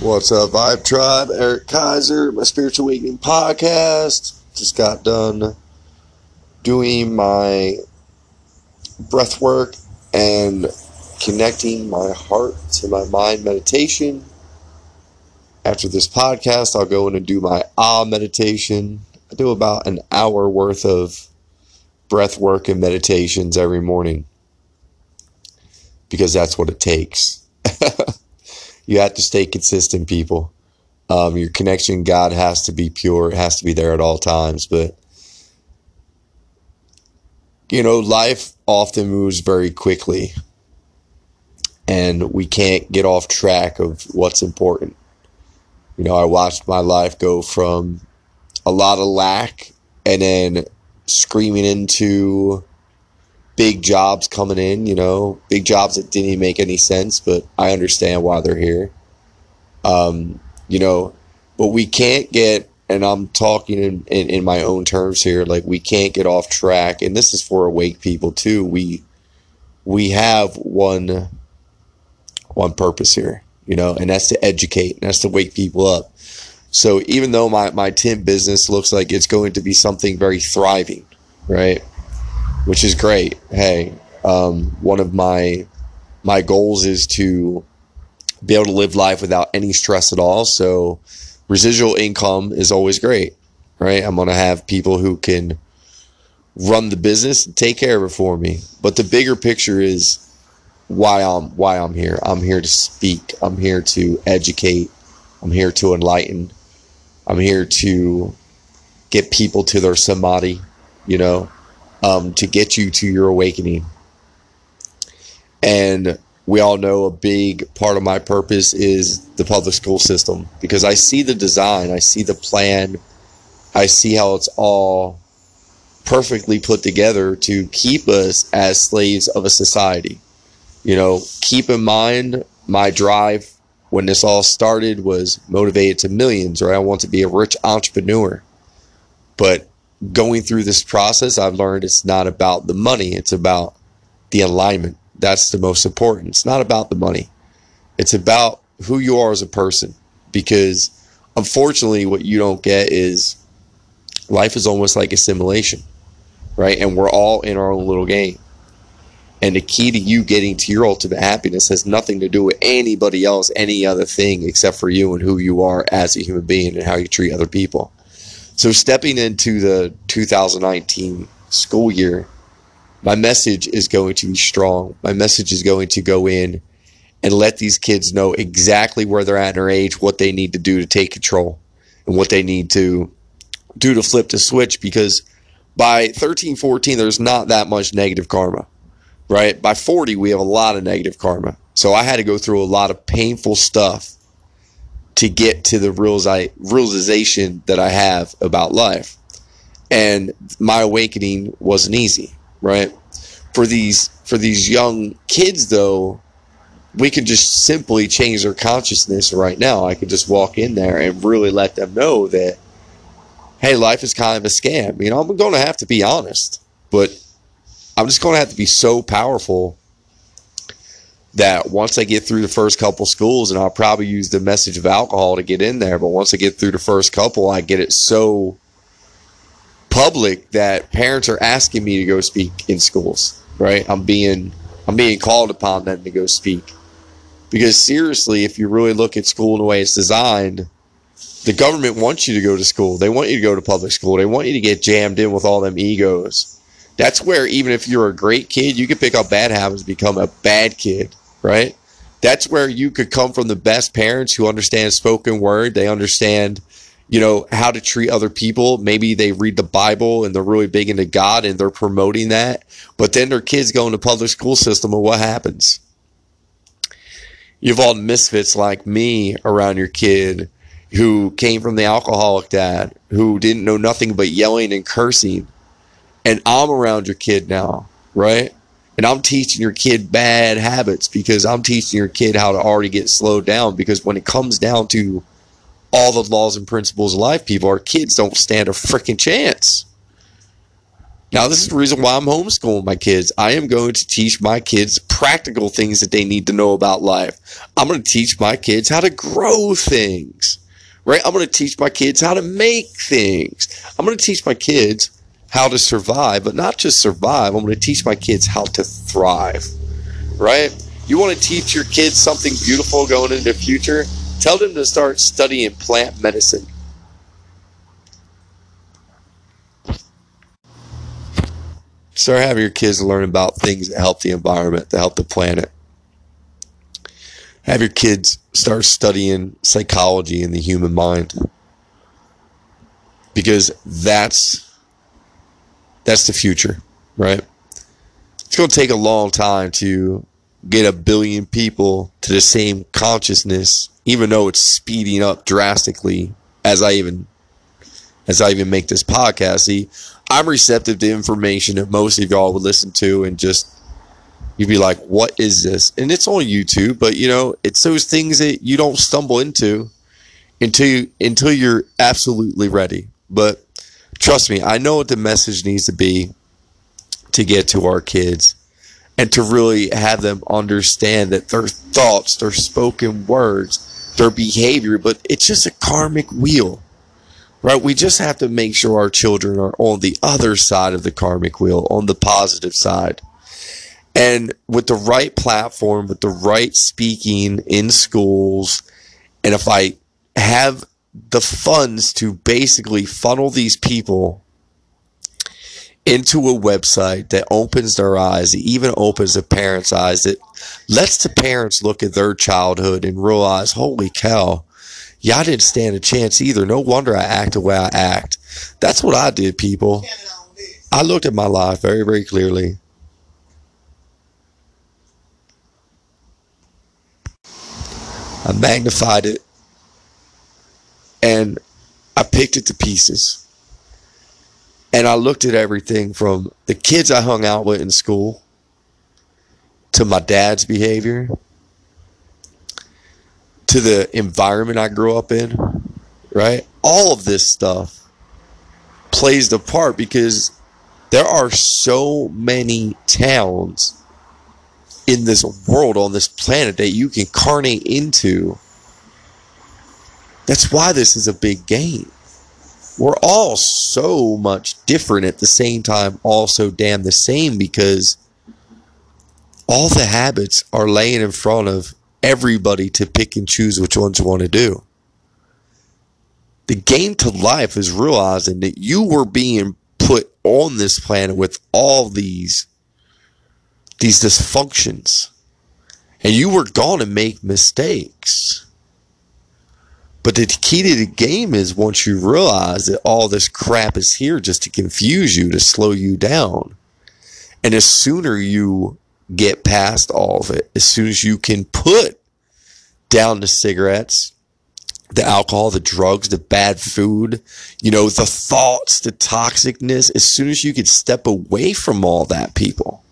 What's up, Vibe Tribe? Eric Kaiser, my Spiritual Awakening podcast. Just got done doing my breath work and connecting my heart to my mind meditation. After this podcast, I'll go in and do my ah meditation. I do about an hour worth of breath work and meditations every morning because that's what it takes. you have to stay consistent, people. Um, your connection God has to be pure. It has to be there at all times. But, you know, life often moves very quickly. And we can't get off track of what's important. You know, I watched my life go from a lot of lack and then screaming into big jobs coming in, you know, big jobs that didn't even make any sense, but I understand why they're here. Um, you know, but we can't get, and I'm talking in, in, in, my own terms here, like we can't get off track. And this is for awake people too. We, we have one, one purpose here, you know, and that's to educate and that's to wake people up. So even though my, my tint business looks like it's going to be something very thriving, right? Which is great. Hey, um, one of my my goals is to be able to live life without any stress at all. So residual income is always great, right? I'm to have people who can run the business, and take care of it for me. But the bigger picture is why I'm why I'm here. I'm here to speak. I'm here to educate. I'm here to enlighten. I'm here to get people to their samadhi, you know um, to get you to your awakening. And we all know a big part of my purpose is the public school system because I see the design, I see the plan, I see how it's all perfectly put together to keep us as slaves of a society. You know, keep in mind my drive when this all started was motivated to millions, right? I want to be a rich entrepreneur. But going through this process, I've learned it's not about the money, it's about the alignment. That's the most important. It's not about the money, it's about who you are as a person. Because unfortunately, what you don't get is life is almost like a simulation, right? And we're all in our own little game. And the key to you getting to your ultimate happiness has nothing to do with anybody else, any other thing except for you and who you are as a human being and how you treat other people. So stepping into the 2019 school year, my message is going to be strong. My message is going to go in and let these kids know exactly where they're at in their age, what they need to do to take control, and what they need to do to flip the switch because by 13, 14, there's not that much negative karma, right? By 40, we have a lot of negative karma. So I had to go through a lot of painful stuff to get to the realization that I have about life. And my awakening wasn't easy, right? For these for these young kids though, we can just simply change their consciousness right now. I could just walk in there and really let them know that hey, life is kind of a scam. You know, I'm going to have to be honest, but I'm just going to have to be so powerful that once I get through the first couple schools, and I'll probably use the message of alcohol to get in there, but once I get through the first couple, I get it so public that parents are asking me to go speak in schools. Right? I'm being I'm being called upon them to go speak. Because seriously, if you really look at school and the way it's designed, the government wants you to go to school. They want you to go to public school. They want you to get jammed in with all them egos. That's where even if you're a great kid, you can pick up bad habits, become a bad kid right? That's where you could come from the best parents who understand spoken word. They understand, you know, how to treat other people. Maybe they read the Bible and they're really big into God and they're promoting that. But then their kids go into public school system and what happens? You've all misfits like me around your kid who came from the alcoholic dad, who didn't know nothing but yelling and cursing. And I'm around your kid now, right? And I'm teaching your kid bad habits because I'm teaching your kid how to already get slowed down. Because when it comes down to all the laws and principles of life, people, our kids don't stand a freaking chance. Now, this is the reason why I'm homeschooling my kids. I am going to teach my kids practical things that they need to know about life. I'm going to teach my kids how to grow things, right? I'm going to teach my kids how to make things. I'm going to teach my kids how to survive, but not just survive. I'm going to teach my kids how to thrive, right? You want to teach your kids something beautiful going into the future? Tell them to start studying plant medicine. Start having your kids learn about things that help the environment, that help the planet. Have your kids start studying psychology and the human mind. Because that's that's the future, right? It's going to take a long time to get a billion people to the same consciousness, even though it's speeding up drastically as I even as I even make this podcast. See, I'm receptive to information that most of y'all would listen to and just you'd be like, what is this? And it's on YouTube, but you know, it's those things that you don't stumble into until you, until you're absolutely ready. But trust me, I know what the message needs to be to get to our kids and to really have them understand that their thoughts, their spoken words, their behavior, but it's just a karmic wheel right? We just have to make sure our children are on the other side of the karmic wheel, on the positive side. And with the right platform, with the right speaking in schools, and if I have the funds to basically funnel these people into a website that opens their eyes, even opens the parents' eyes, that lets the parents look at their childhood and realize, holy cow, I didn't stand a chance either. No wonder I act the way I act. That's what I did, people. I looked at my life very, very clearly. I magnified it and I picked it to pieces. And I looked at everything from the kids I hung out with in school to my dad's behavior to the environment I grew up in, right? All of this stuff plays the part because there are so many towns in this world on this planet that you can carnate into. That's why this is a big game. We're all so much different at the same time, also damn the same because all the habits are laying in front of everybody to pick and choose which ones you want to do. The game to life is realizing that you were being put on this planet with all these these dysfunctions. And you were going to make mistakes. But the key to the game is once you realize that all this crap is here just to confuse you, to slow you down. And as sooner you get past all of it as soon as you can put down the cigarettes, the alcohol, the drugs, the bad food, you know, the thoughts, the toxicness, as soon as you could step away from all that, people,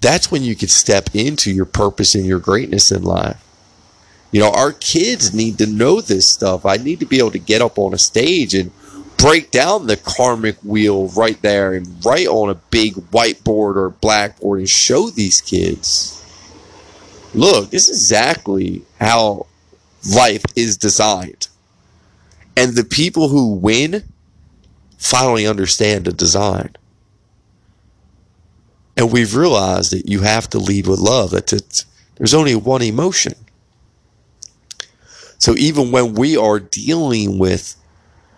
that's when you could step into your purpose and your greatness in life. You know, our kids need to know this stuff. I need to be able to get up on a stage and break down the karmic wheel right there and write on a big whiteboard or blackboard and show these kids look, this is exactly how life is designed. And the people who win finally understand the design. And we've realized that you have to lead with love. That there's only one emotion. So even when we are dealing with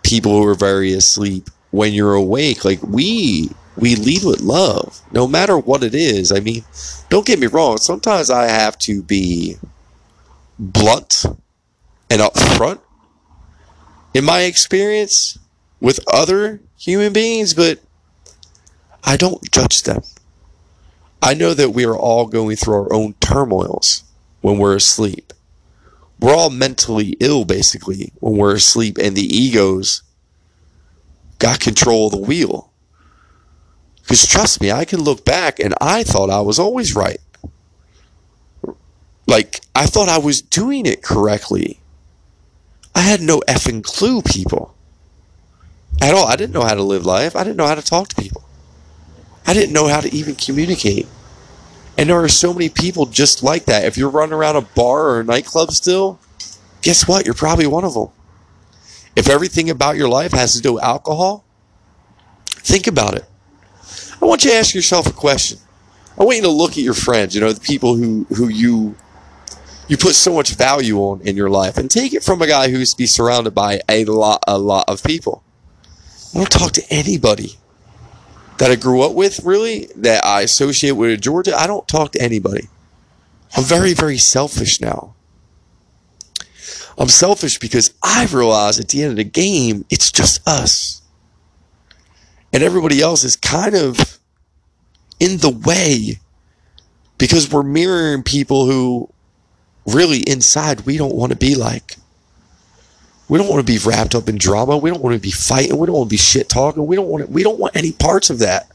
people who are very asleep when you're awake. Like we we lead with love, no matter what it is. I mean, don't get me wrong. Sometimes I have to be blunt and upfront in my experience with other human beings, but I don't judge them. I know that we are all going through our own turmoils when we're asleep we're all mentally ill basically when we're asleep and the egos got control of the wheel. Because trust me, I can look back and I thought I was always right. Like, I thought I was doing it correctly. I had no effing clue, people. at all. I didn't know how to live life. I didn't know how to talk to people. I didn't know how to even communicate. And there are so many people just like that. If you're running around a bar or a nightclub still, guess what? You're probably one of them. If everything about your life has to do with alcohol, think about it. I want you to ask yourself a question. I want you to look at your friends, you know, the people who, who you you put so much value on in your life and take it from a guy who used to be surrounded by a lot a lot of people. I don't talk to anybody that I grew up with, really, that I associate with Georgia. I don't talk to anybody. I'm very, very selfish now. I'm selfish because I realize at the end of the game, it's just us. And everybody else is kind of in the way because we're mirroring people who really inside we don't want to be like. We don't want to be wrapped up in drama. We don't want to be fighting. We don't want to be shit talking. We don't want to, we don't want any parts of that.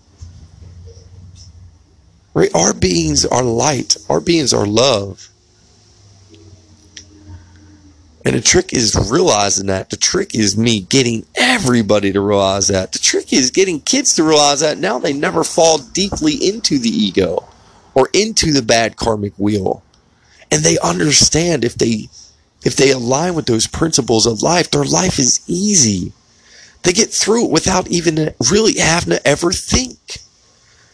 Right? Our beings are light. Our beings are love. And the trick is realizing that. The trick is me getting everybody to realize that. The trick is getting kids to realize that now they never fall deeply into the ego or into the bad karmic wheel. And they understand if they if they align with those principles of life, their life is easy. They get through it without even really having to ever think.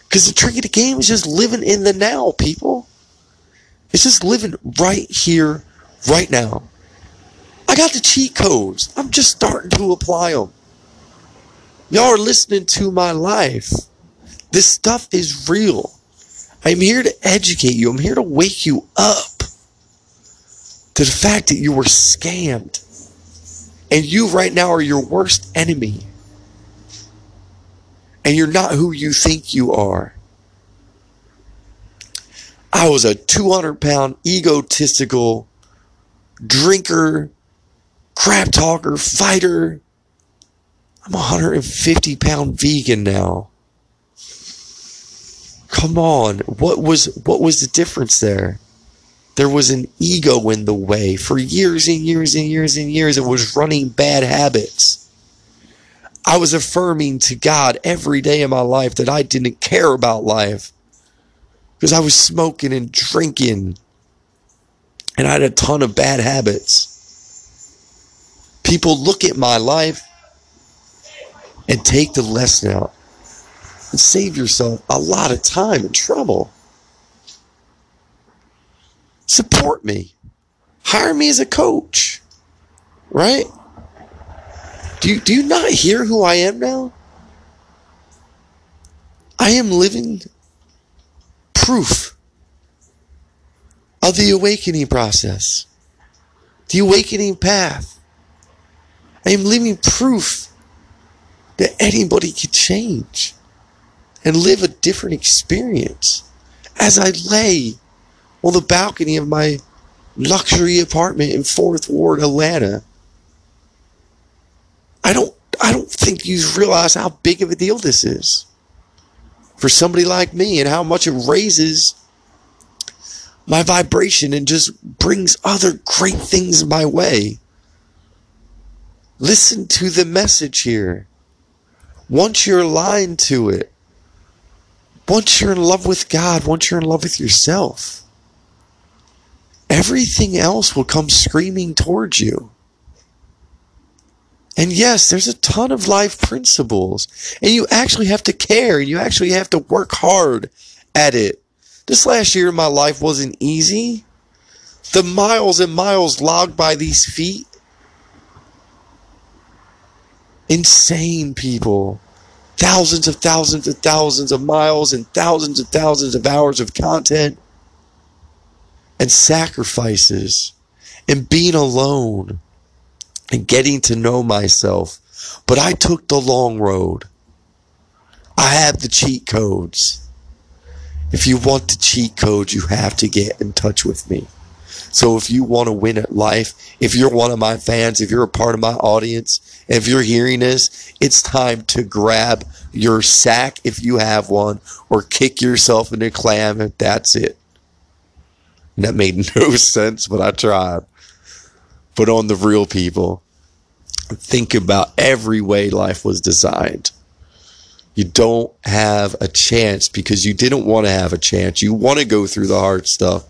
Because the trick of the game is just living in the now, people. It's just living right here, right now. I got the cheat codes. I'm just starting to apply them. Y'all are listening to my life. This stuff is real. I'm here to educate you. I'm here to wake you up to the fact that you were scammed. And you right now are your worst enemy. And you're not who you think you are. I was a 200 pound egotistical drinker, crap talker, fighter. I'm a 150 pound vegan now. Come on. What was what was the difference there? There was an ego in the way. For years and years and years and years, it was running bad habits. I was affirming to God every day of my life that I didn't care about life because I was smoking and drinking and I had a ton of bad habits. People look at my life and take the lesson out and save yourself a lot of time and trouble. Support me. Hire me as a coach. Right? Do you, do you not hear who I am now? I am living proof of the awakening process, the awakening path. I am living proof that anybody can change and live a different experience as I lay on the balcony of my luxury apartment in Fourth Ward, Atlanta. I don't I don't think you realize how big of a deal this is for somebody like me and how much it raises my vibration and just brings other great things my way. Listen to the message here. Once you're aligned to it, once you're in love with God, once you're in love with yourself, everything else will come screaming towards you. And yes, there's a ton of life principles, and you actually have to care. and You actually have to work hard at it. This last year, my life wasn't easy. The miles and miles logged by these feet. Insane people. Thousands of thousands of thousands of miles and thousands of thousands of hours of content and sacrifices and being alone and getting to know myself. But I took the long road. I have the cheat codes. If you want the cheat codes, you have to get in touch with me. So if you want to win at life, if you're one of my fans, if you're a part of my audience, if you're hearing this, it's time to grab your sack if you have one or kick yourself in the clam if that's it. That made no sense, but I tried. But on the real people, think about every way life was designed. You don't have a chance because you didn't want to have a chance. You want to go through the hard stuff.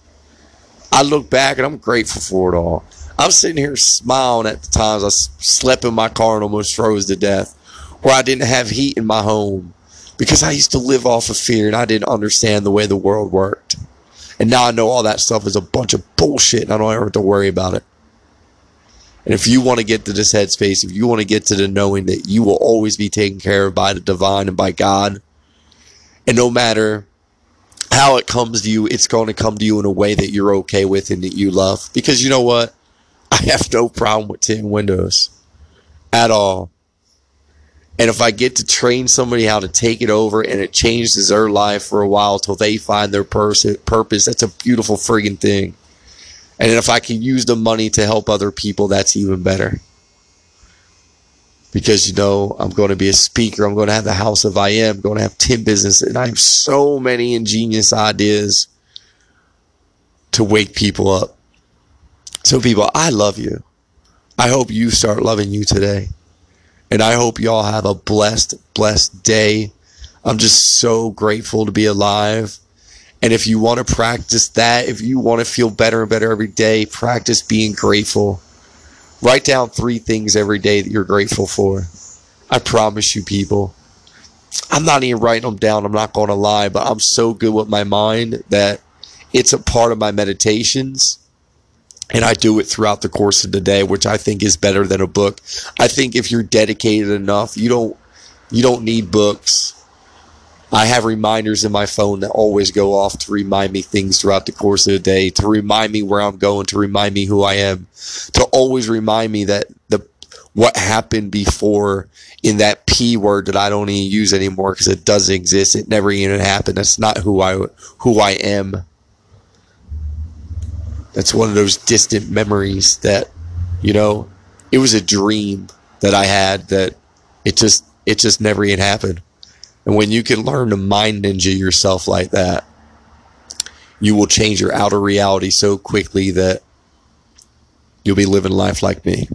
I look back and I'm grateful for it all. I'm sitting here smiling at the times I slept in my car and almost froze to death, where I didn't have heat in my home because I used to live off of fear and I didn't understand the way the world worked. And now I know all that stuff is a bunch of bullshit and I don't ever have to worry about it. And if you want to get to this headspace, if you want to get to the knowing that you will always be taken care of by the divine and by God, and no matter how it comes to you, it's going to come to you in a way that you're okay with and that you love. Because you know what? I have no problem with tinting windows at all. And if I get to train somebody how to take it over and it changes their life for a while till they find their pers- purpose, that's a beautiful friggin' thing. And if I can use the money to help other people, that's even better. Because, you know, I'm going to be a speaker. I'm going to have the House of I Am. I'm going to have 10 businesses. And I have so many ingenious ideas to wake people up. So, people, I love you. I hope you start loving you today. And I hope y'all have a blessed, blessed day. I'm just so grateful to be alive. And if you want to practice that, if you want to feel better and better every day, practice being grateful. Write down three things every day that you're grateful for. I promise you, people. I'm not even writing them down. I'm not going to lie, but I'm so good with my mind that it's a part of my meditations. And I do it throughout the course of the day, which I think is better than a book. I think if you're dedicated enough, you don't you don't need books I have reminders in my phone that always go off to remind me things throughout the course of the day, to remind me where I'm going, to remind me who I am, to always remind me that the what happened before in that P word that I don't even use anymore because it doesn't exist. It never even happened. That's not who I who I am. That's one of those distant memories that, you know, it was a dream that I had that it just it just never even happened. And when you can learn to mind ninja yourself like that, you will change your outer reality so quickly that you'll be living life like me.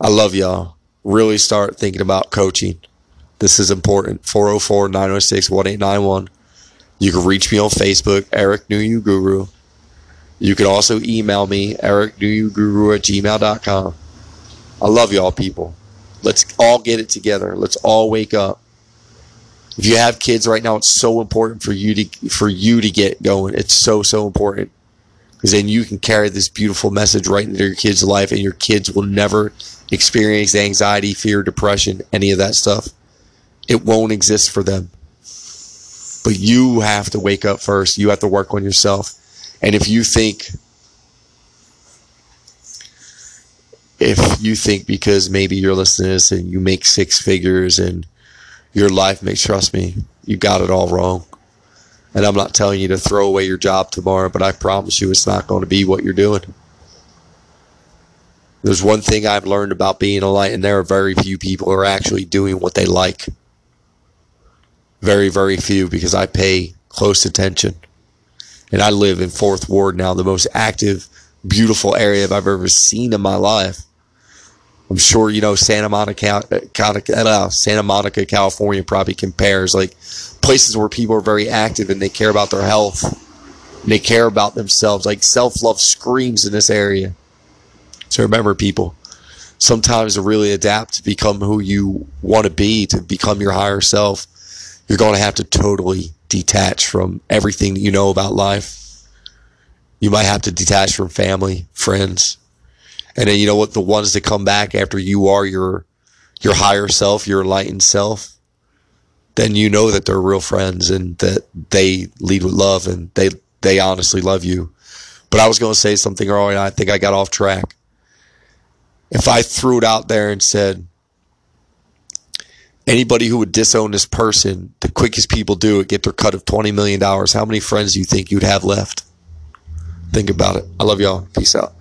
I love y'all. Really start thinking about coaching. This is important. 404 906 1891. You can reach me on Facebook, Eric New You Guru. You can also email me, Eric New You Guru at gmail.com. I love y'all, people. Let's all get it together. Let's all wake up if you have kids right now, it's so important for you to for you to get going. It's so so important because then you can carry this beautiful message right into your kids' life, and your kids will never experience anxiety, fear, depression, any of that stuff. It won't exist for them. But you have to wake up first. You have to work on yourself. And if you think if you think because maybe you're listening to this and you make six figures and your life makes trust me, you got it all wrong. And I'm not telling you to throw away your job tomorrow, but I promise you it's not going to be what you're doing. There's one thing I've learned about being a light, and there are very few people who are actually doing what they like. Very, very few, because I pay close attention. And I live in Fourth Ward now, the most active, beautiful area I've ever seen in my life. I'm sure you know Santa Monica, uh, Santa Monica, California probably compares like places where people are very active and they care about their health and they care about themselves. Like self love screams in this area. So remember, people, sometimes to really adapt to become who you want to be, to become your higher self, you're going to have to totally detach from everything that you know about life. You might have to detach from family, friends, and then you know what? The ones that come back after you are your your higher self, your enlightened self, then you know that they're real friends and that they lead with love and they they honestly love you. But I was going to say something earlier. I think I got off track. If I threw it out there and said, anybody who would disown this person, the quickest people do it, get their cut of $20 million, how many friends do you think you'd have left? Think about it. I love y'all. Peace out.